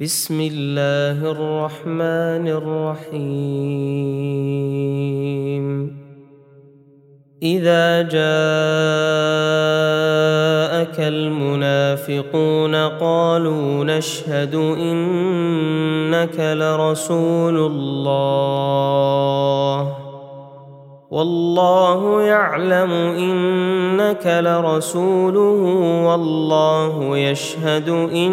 بسم الله الرحمن الرحيم. إذا جاءك المنافقون قالوا نشهد إنك لرسول الله. والله يعلم إنك لرسوله. والله يشهد إن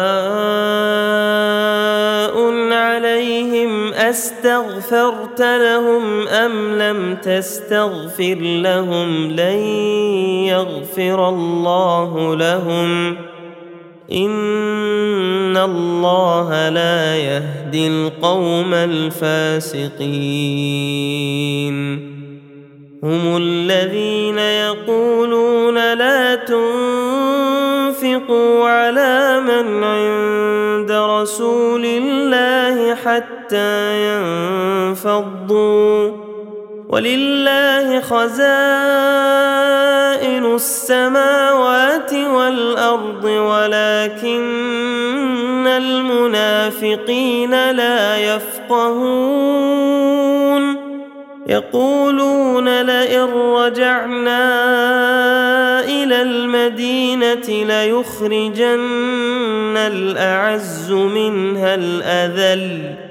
استغفرت لهم ام لم تستغفر لهم لن يغفر الله لهم ان الله لا يهدي القوم الفاسقين هم الذين يقولون لا تنفقوا على من عند رسول الله حتى ينفضوا. ولله خزائن السماوات والأرض ولكن المنافقين لا يفقهون. يقولون لئن رجعنا إلى المدينة ليخرجن الأعز منها الأذل.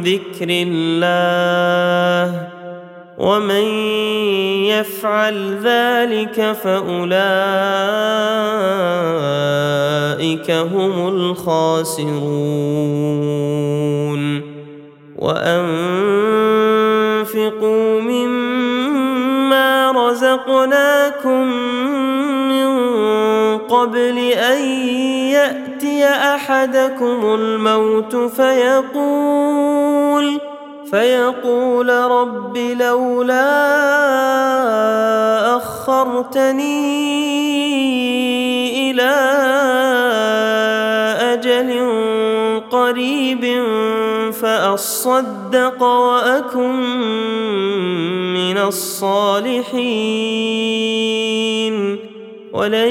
ذكر الله ومن يفعل ذلك فاولئك هم الخاسرون وانفقوا مما رزقناكم من قبل ان يأتي أحدكم الموت فيقول فيقول رب لولا أخرتني إلى أجل قريب فأصدق وأكن من الصالحين. ولن